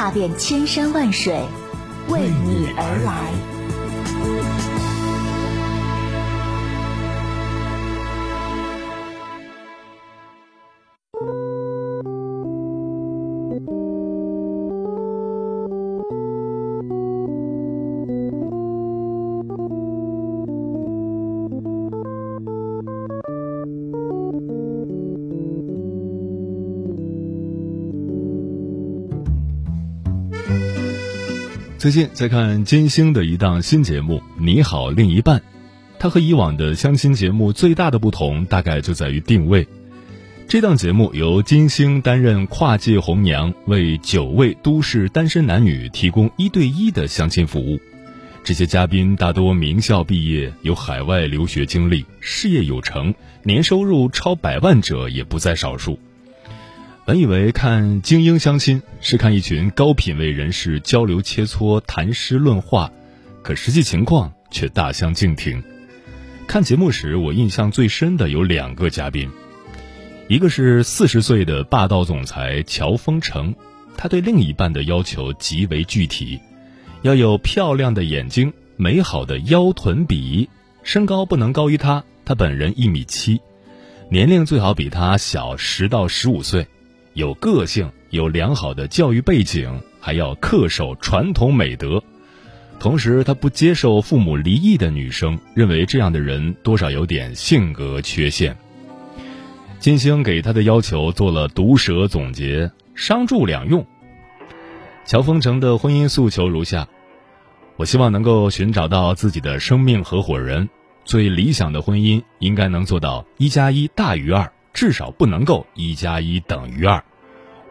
踏遍千山万水，为你而来。最近在看金星的一档新节目《你好，另一半》，它和以往的相亲节目最大的不同，大概就在于定位。这档节目由金星担任跨界红娘，为九位都市单身男女提供一对一的相亲服务。这些嘉宾大多名校毕业，有海外留学经历，事业有成，年收入超百万者也不在少数。本以为看精英相亲是看一群高品位人士交流切磋、谈诗论画，可实际情况却大相径庭。看节目时，我印象最深的有两个嘉宾，一个是四十岁的霸道总裁乔峰成，他对另一半的要求极为具体，要有漂亮的眼睛、美好的腰臀比，身高不能高于他，他本人一米七，年龄最好比他小十到十五岁。有个性，有良好的教育背景，还要恪守传统美德。同时，他不接受父母离异的女生，认为这样的人多少有点性格缺陷。金星给他的要求做了毒舌总结，商住两用。乔峰成的婚姻诉求如下：我希望能够寻找到自己的生命合伙人，最理想的婚姻应该能做到一加一大于二。至少不能够一加一等于二，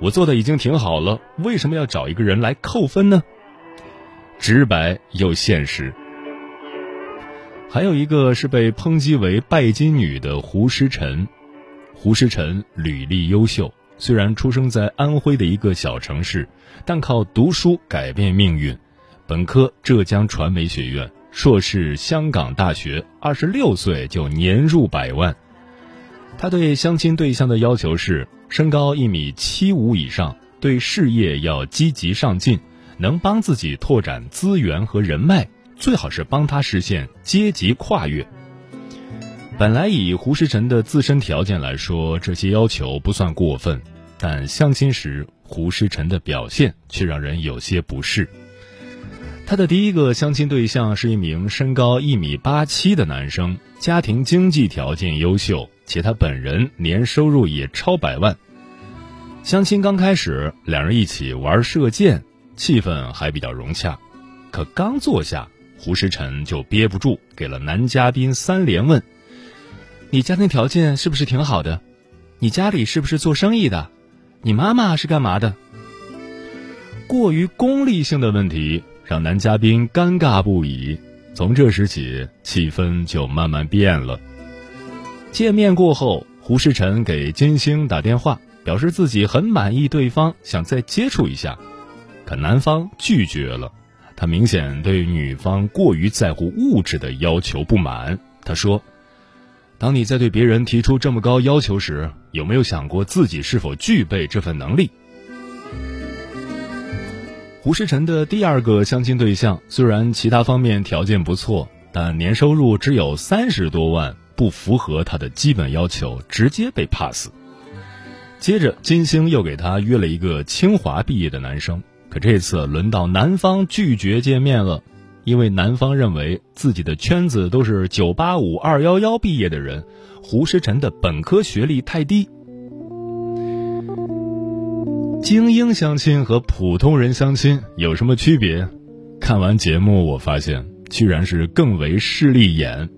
我做的已经挺好了，为什么要找一个人来扣分呢？直白又现实。还有一个是被抨击为拜金女的胡诗晨，胡诗晨履历优秀，虽然出生在安徽的一个小城市，但靠读书改变命运，本科浙江传媒学院，硕士香港大学，二十六岁就年入百万。他对相亲对象的要求是身高一米七五以上，对事业要积极上进，能帮自己拓展资源和人脉，最好是帮他实现阶级跨越。本来以胡石晨的自身条件来说，这些要求不算过分，但相亲时胡石晨的表现却让人有些不适。他的第一个相亲对象是一名身高一米八七的男生，家庭经济条件优秀。且他本人年收入也超百万。相亲刚开始，两人一起玩射箭，气氛还比较融洽。可刚坐下，胡石晨就憋不住，给了男嘉宾三连问：“你家庭条件是不是挺好的？你家里是不是做生意的？你妈妈是干嘛的？”过于功利性的问题让男嘉宾尴尬不已。从这时起，气氛就慢慢变了。见面过后，胡世晨给金星打电话，表示自己很满意对方，想再接触一下，可男方拒绝了。他明显对女方过于在乎物质的要求不满。他说：“当你在对别人提出这么高要求时，有没有想过自己是否具备这份能力？”胡世晨的第二个相亲对象虽然其他方面条件不错，但年收入只有三十多万。不符合他的基本要求，直接被 pass。接着，金星又给他约了一个清华毕业的男生，可这次轮到男方拒绝见面了，因为男方认为自己的圈子都是九八五、二幺幺毕业的人，胡诗晨的本科学历太低。精英相亲和普通人相亲有什么区别？看完节目，我发现居然是更为势利眼。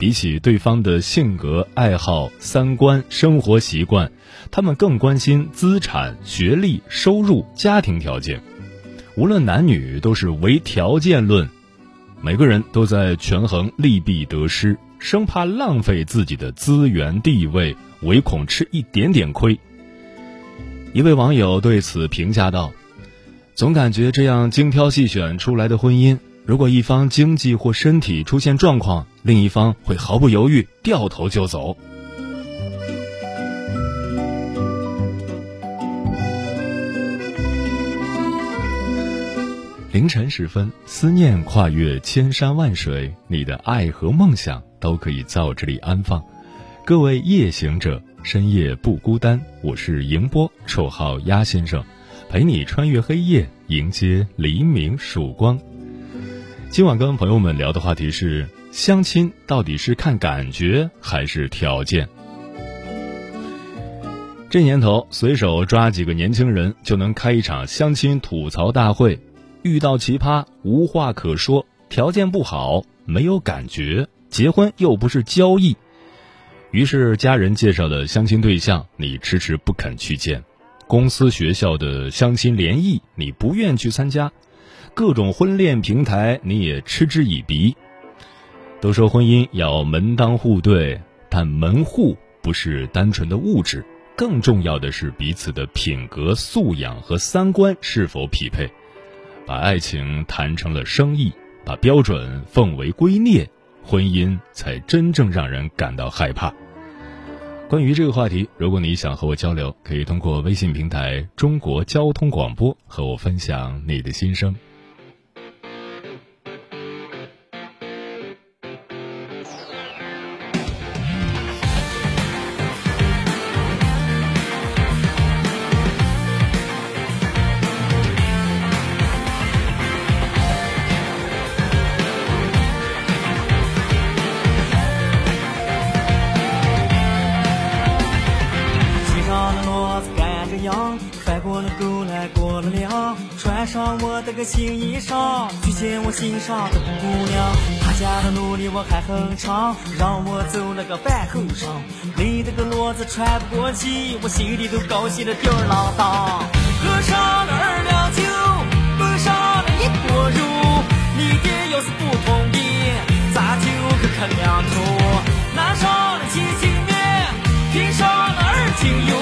比起对方的性格、爱好、三观、生活习惯，他们更关心资产、学历、收入、家庭条件。无论男女都是唯条件论，每个人都在权衡利弊得失，生怕浪费自己的资源地位，唯恐吃一点点亏。一位网友对此评价道：“总感觉这样精挑细选出来的婚姻，如果一方经济或身体出现状况，另一方会毫不犹豫掉头就走。”凌晨时分，思念跨越千山万水，你的爱和梦想都可以在我这里安放。各位夜行者，深夜不孤单。我是迎波，绰号鸭先生，陪你穿越黑夜，迎接黎明曙光。今晚跟朋友们聊的话题是：相亲到底是看感觉还是条件？这年头，随手抓几个年轻人就能开一场相亲吐槽大会。遇到奇葩无话可说，条件不好没有感觉，结婚又不是交易，于是家人介绍的相亲对象你迟迟不肯去见，公司学校的相亲联谊你不愿去参加，各种婚恋平台你也嗤之以鼻。都说婚姻要门当户对，但门户不是单纯的物质，更重要的是彼此的品格素养和三观是否匹配。把爱情谈成了生意，把标准奉为圭臬，婚姻才真正让人感到害怕。关于这个话题，如果你想和我交流，可以通过微信平台“中国交通广播”和我分享你的心声。新衣裳，去见我心上的姑娘。她家的路离我还很长，让我走了个半后晌。累得个骡子喘不过气，我心里都高兴的吊儿郎当。喝上了二两酒，喝上了一锅肉，你爹要是不同意，咱就可啃两头。拿上了鸡精面，拼上了二斤油，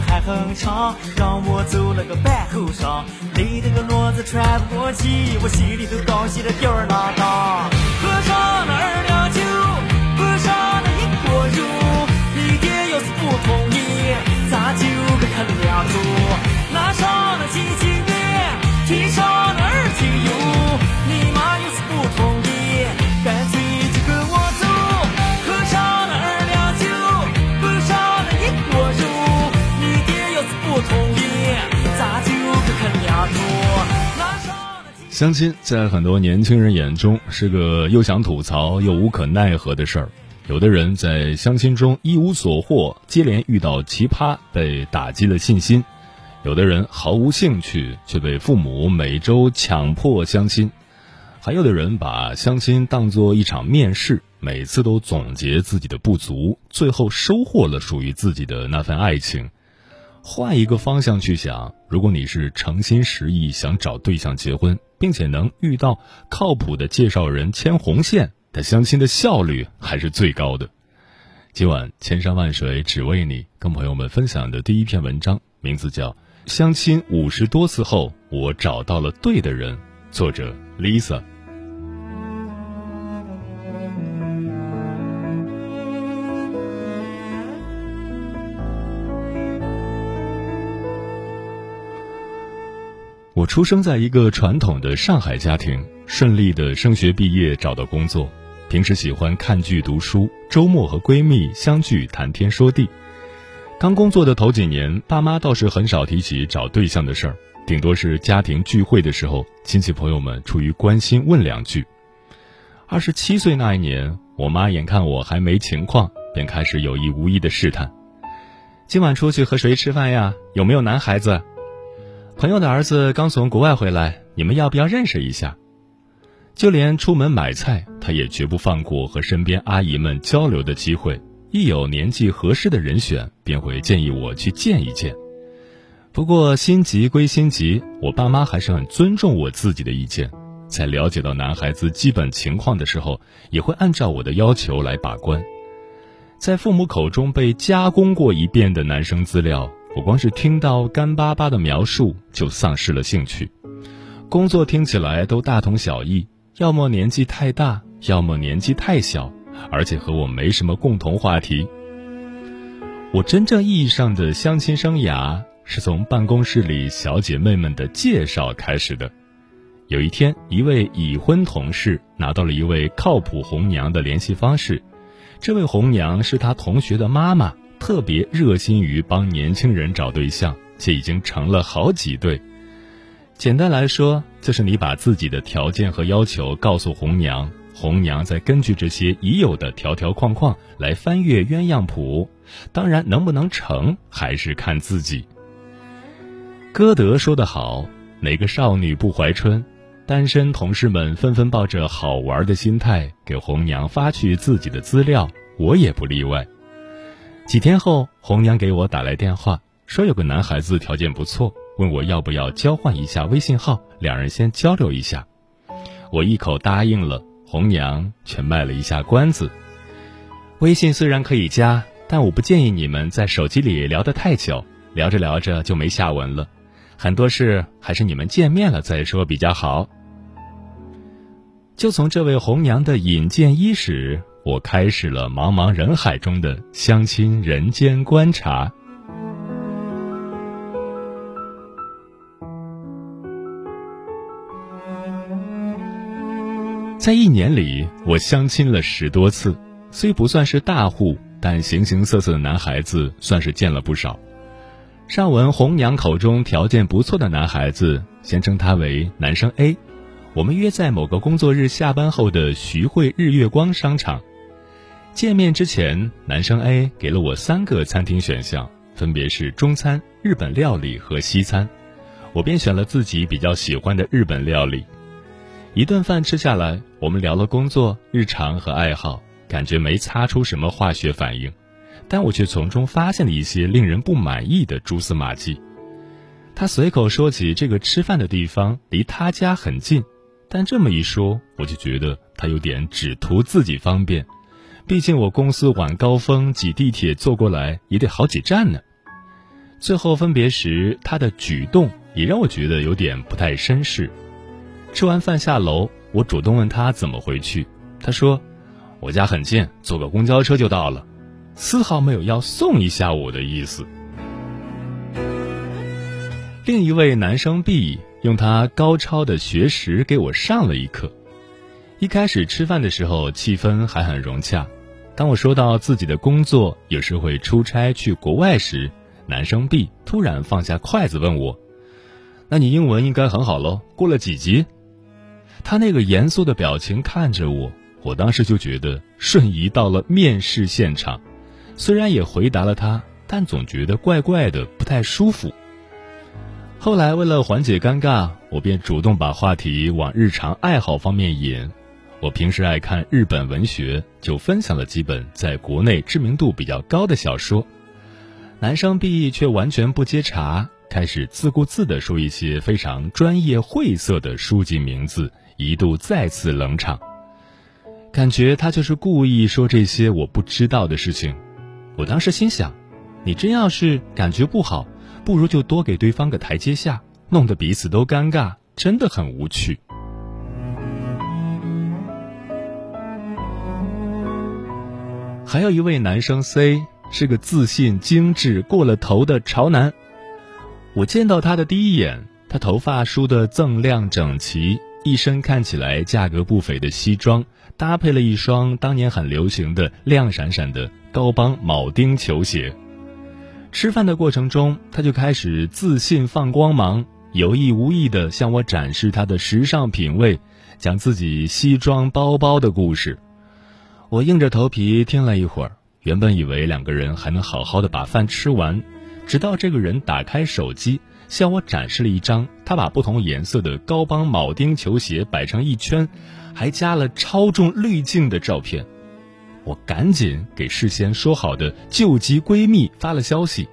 还很长，让我走了个半后晌。累得个骡子喘不过气，我心里头高兴的吊儿郎当。喝上了二两酒，喝上了一锅肉，你爹要是不同意，咱就可啃两猪。拿上了几斤面，提上相亲在很多年轻人眼中是个又想吐槽又无可奈何的事儿。有的人在相亲中一无所获，接连遇到奇葩，被打击了信心；有的人毫无兴趣，却被父母每周强迫相亲；还有的人把相亲当做一场面试，每次都总结自己的不足，最后收获了属于自己的那份爱情。换一个方向去想，如果你是诚心实意想找对象结婚。并且能遇到靠谱的介绍人牵红线，他相亲的效率还是最高的。今晚千山万水只为你，跟朋友们分享的第一篇文章，名字叫《相亲五十多次后，我找到了对的人》，作者 Lisa。出生在一个传统的上海家庭，顺利的升学毕业，找到工作。平时喜欢看剧读书，周末和闺蜜相聚谈天说地。刚工作的头几年，爸妈倒是很少提起找对象的事儿，顶多是家庭聚会的时候，亲戚朋友们出于关心问两句。二十七岁那一年，我妈眼看我还没情况，便开始有意无意的试探：“今晚出去和谁吃饭呀？有没有男孩子？朋友的儿子刚从国外回来，你们要不要认识一下？”就连出门买菜，他也绝不放过和身边阿姨们交流的机会。一有年纪合适的人选，便会建议我去见一见。不过心急归心急，我爸妈还是很尊重我自己的意见。在了解到男孩子基本情况的时候，也会按照我的要求来把关。在父母口中被加工过一遍的男生资料，我光是听到干巴巴的描述就丧失了兴趣。工作听起来都大同小异，要么年纪太大，要么年纪太小。而且和我没什么共同话题。我真正意义上的相亲生涯是从办公室里小姐妹们的介绍开始的。有一天，一位已婚同事拿到了一位靠谱红娘的联系方式，这位红娘是他同学的妈妈，特别热心于帮年轻人找对象，且已经成了好几对。简单来说，就是你把自己的条件和要求告诉红娘。红娘再根据这些已有的条条框框来翻阅鸳鸯谱，当然能不能成还是看自己。歌德说得好：“哪个少女不怀春？”单身同事们纷纷抱着好玩的心态给红娘发去自己的资料，我也不例外。几天后，红娘给我打来电话，说有个男孩子条件不错，问我要不要交换一下微信号，两人先交流一下。我一口答应了。红娘却卖了一下关子。微信虽然可以加，但我不建议你们在手机里聊得太久，聊着聊着就没下文了。很多事还是你们见面了再说比较好。就从这位红娘的引荐伊始，我开始了茫茫人海中的相亲人间观察。在一年里，我相亲了十多次，虽不算是大户，但形形色色的男孩子算是见了不少。上文红娘口中条件不错的男孩子，先称他为男生 A。我们约在某个工作日下班后的徐汇日月光商场见面。之前，男生 A 给了我三个餐厅选项，分别是中餐、日本料理和西餐，我便选了自己比较喜欢的日本料理。一顿饭吃下来，我们聊了工作、日常和爱好，感觉没擦出什么化学反应，但我却从中发现了一些令人不满意的蛛丝马迹。他随口说起这个吃饭的地方离他家很近，但这么一说，我就觉得他有点只图自己方便。毕竟我公司晚高峰挤地铁坐过来也得好几站呢。最后分别时，他的举动也让我觉得有点不太绅士。吃完饭下楼，我主动问他怎么回去。他说：“我家很近，坐个公交车就到了。”丝毫没有要送一下我的意思。另一位男生 B 用他高超的学识给我上了一课。一开始吃饭的时候，气氛还很融洽。当我说到自己的工作有时会出差去国外时，男生 B 突然放下筷子问我：“那你英文应该很好喽？过了几级？”他那个严肃的表情看着我，我当时就觉得瞬移到了面试现场。虽然也回答了他，但总觉得怪怪的，不太舒服。后来为了缓解尴尬，我便主动把话题往日常爱好方面引。我平时爱看日本文学，就分享了几本在国内知名度比较高的小说。男生 B 却完全不接茬，开始自顾自地说一些非常专业晦涩的书籍名字。一度再次冷场，感觉他就是故意说这些我不知道的事情。我当时心想，你真要是感觉不好，不如就多给对方个台阶下，弄得彼此都尴尬，真的很无趣。还有一位男生 C 是个自信、精致、过了头的潮男，我见到他的第一眼。他头发梳得锃亮整齐，一身看起来价格不菲的西装，搭配了一双当年很流行的亮闪闪的高帮铆钉球鞋。吃饭的过程中，他就开始自信放光芒，有意无意地向我展示他的时尚品味，讲自己西装包包的故事。我硬着头皮听了一会儿，原本以为两个人还能好好的把饭吃完，直到这个人打开手机向我展示了一张他把不同颜色的高帮铆钉球鞋摆成一圈，还加了超重滤镜的照片。我赶紧给事先说好的救急闺蜜发了消息，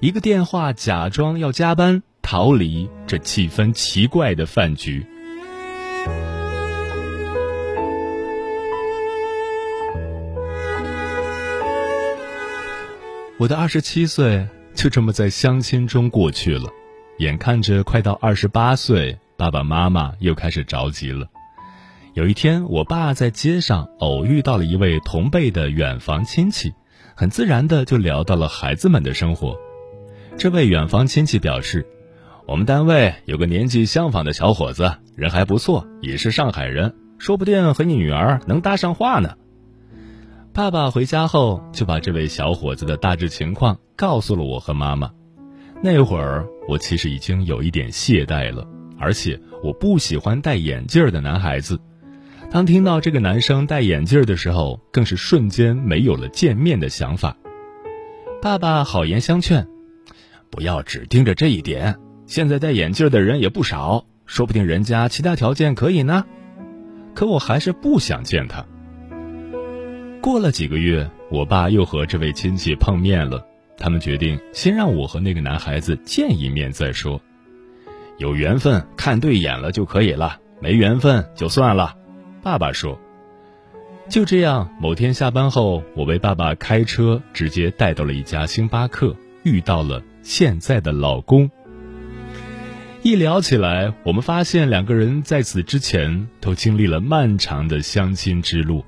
一个电话假装要加班，逃离这气氛奇怪的饭局。我的二十七岁就这么在相亲中过去了，眼看着快到二十八岁，爸爸妈妈又开始着急了。有一天，我爸在街上偶遇到了一位同辈的远房亲戚，很自然的就聊到了孩子们的生活。这位远房亲戚表示，我们单位有个年纪相仿的小伙子，人还不错，也是上海人，说不定和你女儿能搭上话呢。爸爸回家后就把这位小伙子的大致情况告诉了我和妈妈。那会儿我其实已经有一点懈怠了，而且我不喜欢戴眼镜的男孩子。当听到这个男生戴眼镜的时候，更是瞬间没有了见面的想法。爸爸好言相劝，不要只盯着这一点，现在戴眼镜的人也不少，说不定人家其他条件可以呢。可我还是不想见他。过了几个月，我爸又和这位亲戚碰面了。他们决定先让我和那个男孩子见一面再说。有缘分看对眼了就可以了，没缘分就算了。爸爸说：“就这样。”某天下班后，我被爸爸开车直接带到了一家星巴克，遇到了现在的老公。一聊起来，我们发现两个人在此之前都经历了漫长的相亲之路。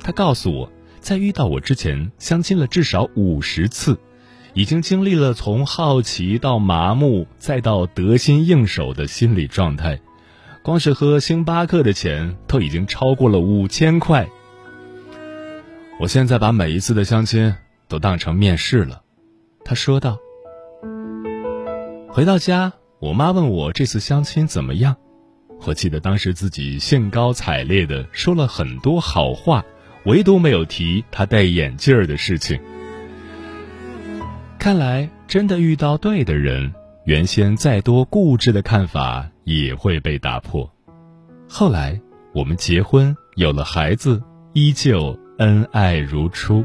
他告诉我，在遇到我之前，相亲了至少五十次，已经经历了从好奇到麻木，再到得心应手的心理状态。光是喝星巴克的钱都已经超过了五千块。我现在把每一次的相亲都当成面试了，他说道。回到家，我妈问我这次相亲怎么样，我记得当时自己兴高采烈的说了很多好话。唯独没有提他戴眼镜儿的事情。看来真的遇到对的人，原先再多固执的看法也会被打破。后来我们结婚，有了孩子，依旧恩爱如初。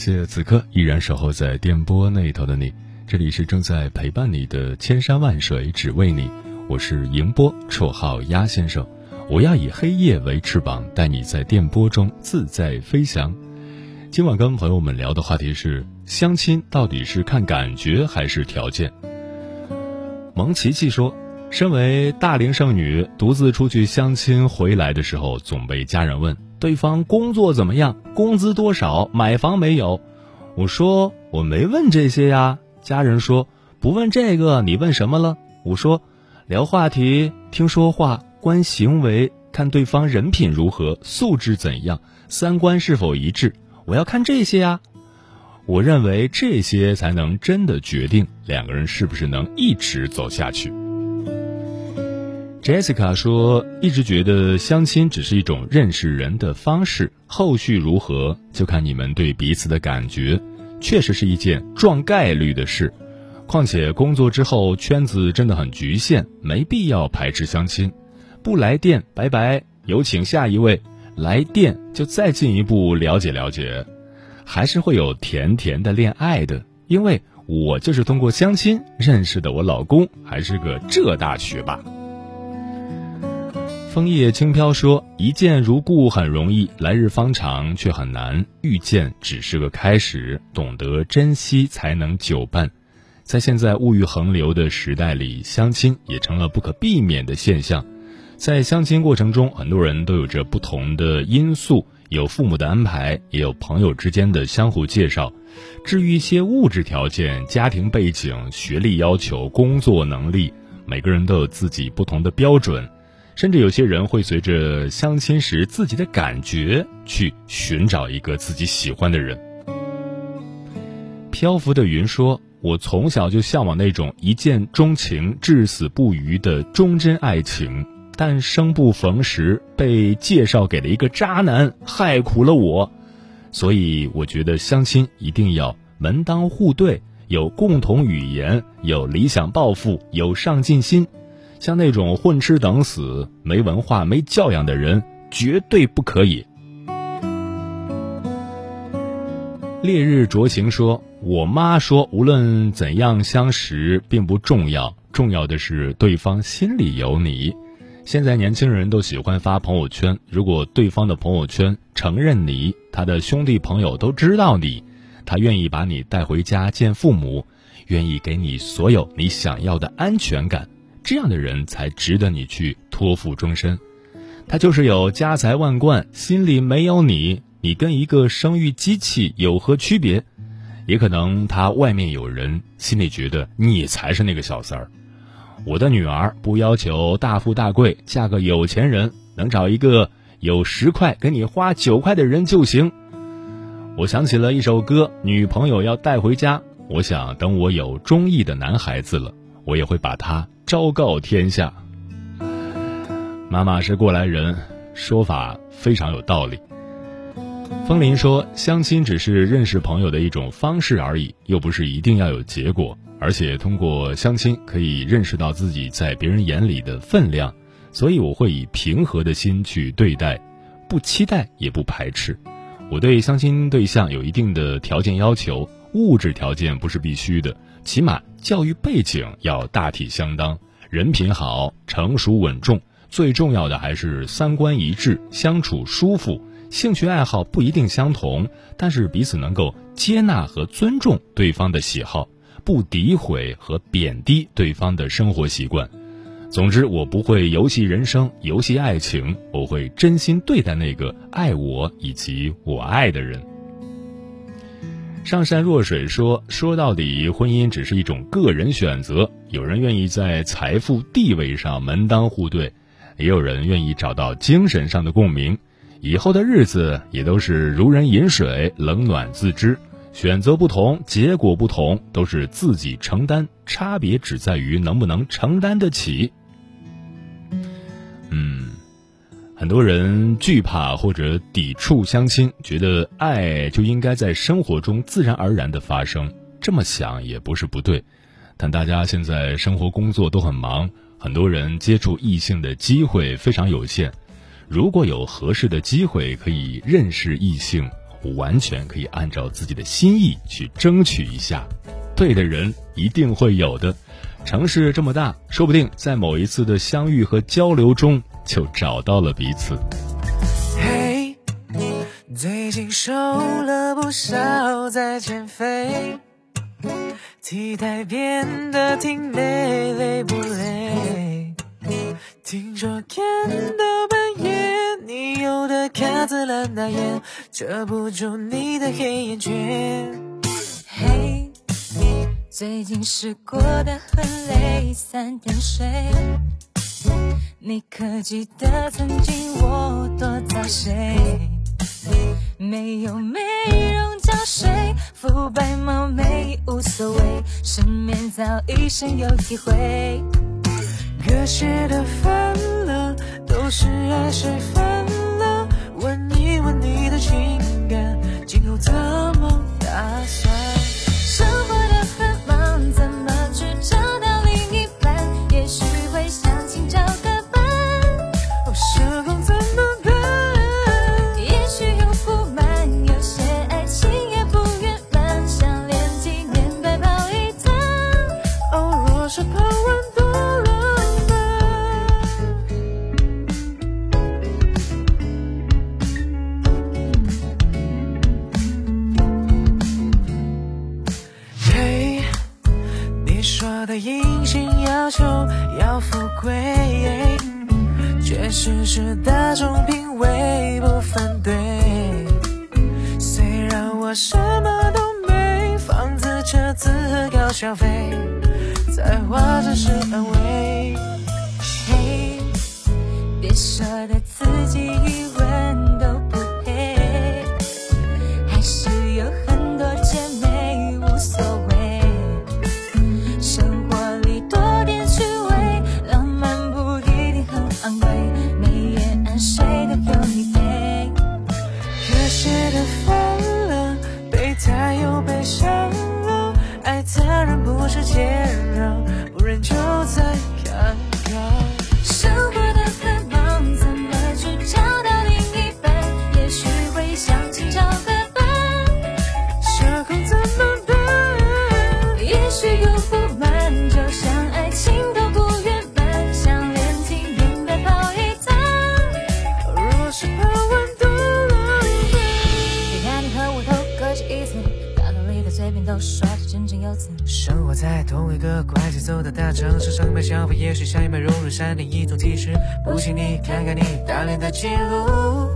谢此刻依然守候在电波那头的你，这里是正在陪伴你的千山万水只为你，我是迎波，绰号鸭先生，我要以黑夜为翅膀，带你在电波中自在飞翔。今晚跟朋友们聊的话题是：相亲到底是看感觉还是条件？蒙琪琪说，身为大龄剩女，独自出去相亲回来的时候，总被家人问。对方工作怎么样？工资多少？买房没有？我说我没问这些呀。家人说不问这个，你问什么了？我说聊话题，听说话，观行为，看对方人品如何，素质怎样，三观是否一致。我要看这些呀。我认为这些才能真的决定两个人是不是能一直走下去。Jessica 说：“一直觉得相亲只是一种认识人的方式，后续如何就看你们对彼此的感觉。确实是一件撞概率的事，况且工作之后圈子真的很局限，没必要排斥相亲。不来电，拜拜，有请下一位。来电就再进一步了解了解，还是会有甜甜的恋爱的。因为我就是通过相亲认识的，我老公还是个浙大学霸。枫叶轻飘说：“一见如故很容易，来日方长却很难。遇见只是个开始，懂得珍惜才能久伴。在现在物欲横流的时代里，相亲也成了不可避免的现象。在相亲过程中，很多人都有着不同的因素，有父母的安排，也有朋友之间的相互介绍。至于一些物质条件、家庭背景、学历要求、工作能力，每个人都有自己不同的标准。”甚至有些人会随着相亲时自己的感觉去寻找一个自己喜欢的人。漂浮的云说：“我从小就向往那种一见钟情、至死不渝的忠贞爱情，但生不逢时，被介绍给了一个渣男，害苦了我。所以我觉得相亲一定要门当户对，有共同语言，有理想抱负，有上进心。”像那种混吃等死、没文化、没教养的人，绝对不可以。烈日灼情说：“我妈说，无论怎样相识并不重要，重要的是对方心里有你。现在年轻人都喜欢发朋友圈，如果对方的朋友圈承认你，他的兄弟朋友都知道你，他愿意把你带回家见父母，愿意给你所有你想要的安全感。”这样的人才值得你去托付终身，他就是有家财万贯，心里没有你，你跟一个生育机器有何区别？也可能他外面有人，心里觉得你才是那个小三儿。我的女儿不要求大富大贵，嫁个有钱人，能找一个有十块给你花九块的人就行。我想起了一首歌，女朋友要带回家，我想等我有中意的男孩子了，我也会把他。昭告天下，妈妈是过来人，说法非常有道理。风林说，相亲只是认识朋友的一种方式而已，又不是一定要有结果。而且通过相亲可以认识到自己在别人眼里的分量，所以我会以平和的心去对待，不期待也不排斥。我对相亲对象有一定的条件要求，物质条件不是必须的。起码教育背景要大体相当，人品好、成熟稳重，最重要的还是三观一致、相处舒服。兴趣爱好不一定相同，但是彼此能够接纳和尊重对方的喜好，不诋毁和贬低对方的生活习惯。总之，我不会游戏人生、游戏爱情，我会真心对待那个爱我以及我爱的人。上善若水说：“说到底，婚姻只是一种个人选择。有人愿意在财富地位上门当户对，也有人愿意找到精神上的共鸣。以后的日子也都是如人饮水，冷暖自知。选择不同，结果不同，都是自己承担，差别只在于能不能承担得起。”很多人惧怕或者抵触相亲，觉得爱就应该在生活中自然而然的发生。这么想也不是不对，但大家现在生活工作都很忙，很多人接触异性的机会非常有限。如果有合适的机会可以认识异性，完全可以按照自己的心意去争取一下。对的人一定会有的。城市这么大，说不定在某一次的相遇和交流中。就找到了彼此。嘿，最近瘦了不少，在减肥，体态变得挺美，累不累？听说看到半夜，你有的卡姿兰大眼，遮不住你的黑眼圈。嘿，最近是过得很累，三点睡。你可记得曾经我多早谁？没有美容胶水，肤白貌美无所谓，失眠早已深有体会。歌写的烦了，都是爱谁分消费，才华只是安慰。嘿，别舍得自己个快节奏的大城市，上班消费也许像一枚融入山的一种提示。不信你看看你打脸的记录。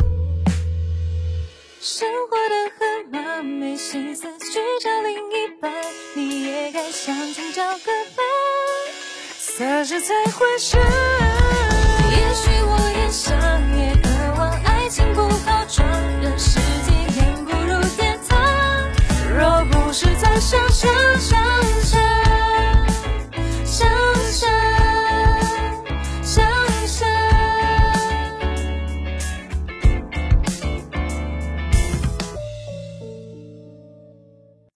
生活的很忙，没心思去找另一半，你也该相亲找个伴。三十才会想，也许我也想，也渴望爱情不好撞，人世间远不如天堂。若不是在想想想，